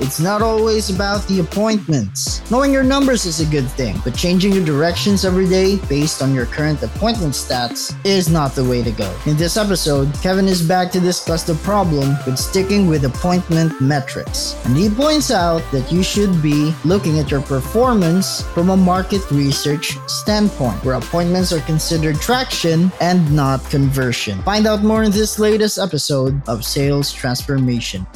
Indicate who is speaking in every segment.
Speaker 1: It's not always about the appointments. Knowing your numbers is a good thing, but changing your directions every day based on your current appointment stats is not the way to go. In this episode, Kevin is back to discuss the problem with sticking with appointment metrics. And he points out that you should be looking at your performance from a market research standpoint, where appointments are considered traction and not conversion. Find out more in this latest episode of Sales Transformation.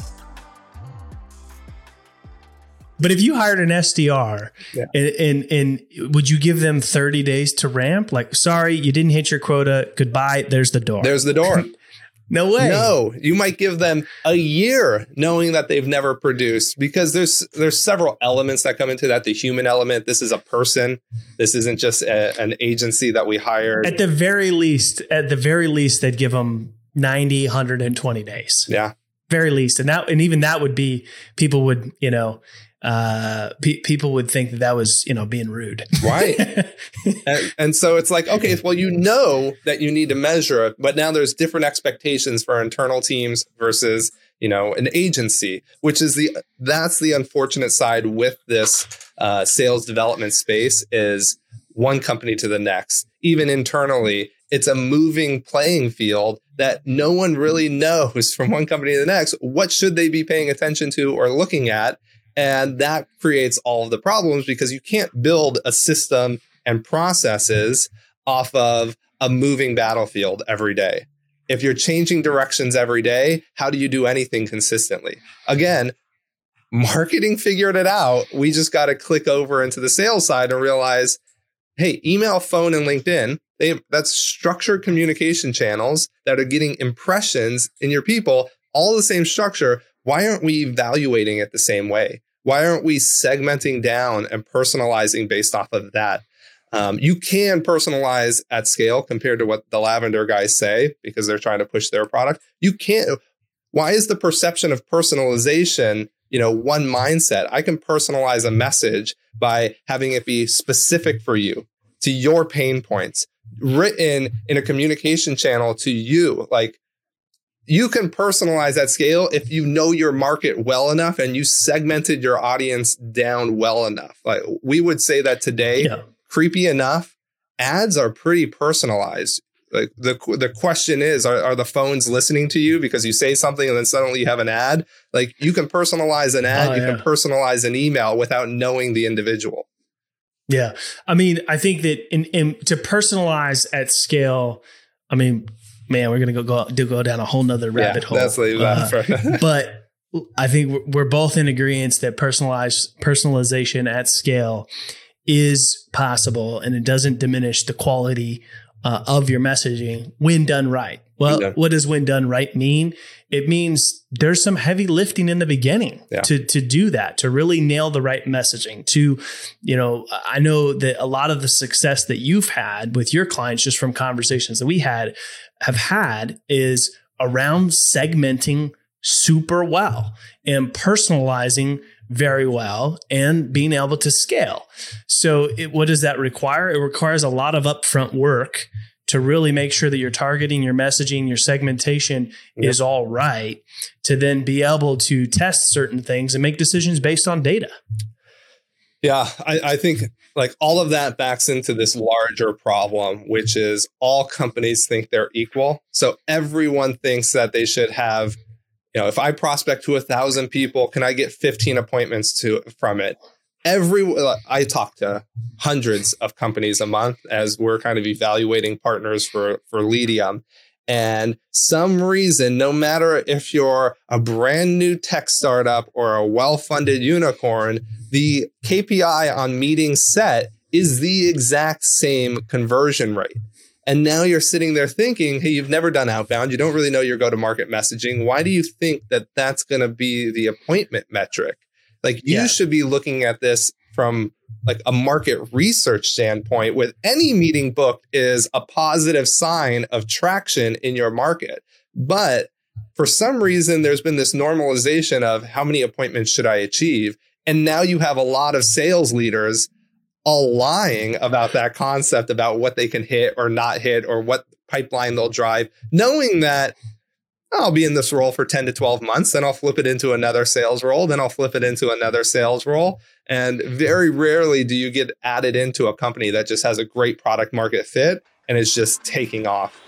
Speaker 2: But if you hired an SDR yeah. and, and, and would you give them 30 days to ramp? Like, sorry, you didn't hit your quota. Goodbye. There's the door.
Speaker 3: There's the door.
Speaker 2: no way.
Speaker 3: No, you might give them a year knowing that they've never produced because there's there's several elements that come into that. The human element. This is a person. This isn't just a, an agency that we hired.
Speaker 2: At the very least, at the very least, they'd give them 90, 120 days.
Speaker 3: Yeah.
Speaker 2: Very least. And that, and even that would be, people would, you know, uh, pe- people would think that that was, you know, being rude.
Speaker 3: Right. and, and, so it's like, okay, well, you know that you need to measure it, but now there's different expectations for internal teams versus, you know, an agency, which is the, that's the unfortunate side with this uh, sales development space is one company to the next. Even internally, it's a moving playing field that no one really knows from one company to the next. What should they be paying attention to or looking at? And that creates all of the problems because you can't build a system and processes off of a moving battlefield every day. If you're changing directions every day, how do you do anything consistently? Again, marketing figured it out. We just got to click over into the sales side and realize, hey, email, phone, and LinkedIn, they, that's structured communication channels that are getting impressions in your people, all the same structure, why aren't we evaluating it the same way? Why aren't we segmenting down and personalizing based off of that? Um, you can personalize at scale compared to what the lavender guys say because they're trying to push their product. You can't. Why is the perception of personalization, you know, one mindset? I can personalize a message by having it be specific for you to your pain points, written in a communication channel to you. Like you can personalize at scale if you know your market well enough and you segmented your audience down well enough. Like we would say that today, yeah. creepy enough, ads are pretty personalized. Like the the question is, are, are the phones listening to you because you say something and then suddenly you have an ad? Like you can personalize an ad, oh, you yeah. can personalize an email without knowing the individual.
Speaker 2: Yeah, I mean, I think that in, in to personalize at scale, I mean, man, we're gonna go go do go down a whole nother rabbit
Speaker 3: yeah,
Speaker 2: hole.
Speaker 3: That's like uh,
Speaker 2: but I think we're both in agreement that personalized personalization at scale is possible, and it doesn't diminish the quality uh, of your messaging when done right. Well, yeah. what does when done right mean? It means there's some heavy lifting in the beginning yeah. to to do that, to really nail the right messaging. To, you know, I know that a lot of the success that you've had with your clients, just from conversations that we had, have had is around segmenting super well and personalizing very well and being able to scale. So, it, what does that require? It requires a lot of upfront work to really make sure that your targeting, your messaging, your segmentation yep. is all right to then be able to test certain things and make decisions based on data.
Speaker 3: Yeah, I, I, think like all of that backs into this larger problem, which is all companies think they're equal. So everyone thinks that they should have, you know, if I prospect to a thousand people, can I get 15 appointments to from it? Every I talk to hundreds of companies a month as we're kind of evaluating partners for for Leadium. And some reason, no matter if you're a brand new tech startup or a well funded unicorn, the KPI on meeting set is the exact same conversion rate. And now you're sitting there thinking, hey, you've never done outbound. You don't really know your go to market messaging. Why do you think that that's going to be the appointment metric? Like you yeah. should be looking at this from like a market research standpoint with any meeting booked is a positive sign of traction in your market. But for some reason, there's been this normalization of how many appointments should I achieve? And now you have a lot of sales leaders all lying about that concept about what they can hit or not hit or what pipeline they'll drive, knowing that I'll be in this role for 10 to 12 months, then I'll flip it into another sales role, then I'll flip it into another sales role. And very rarely do you get added into a company that just has a great product market fit and is just taking off.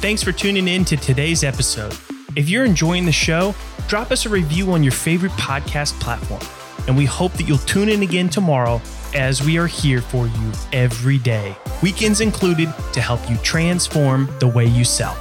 Speaker 2: Thanks for tuning in to today's episode. If you're enjoying the show, drop us a review on your favorite podcast platform. And we hope that you'll tune in again tomorrow as we are here for you every day, weekends included, to help you transform the way you sell.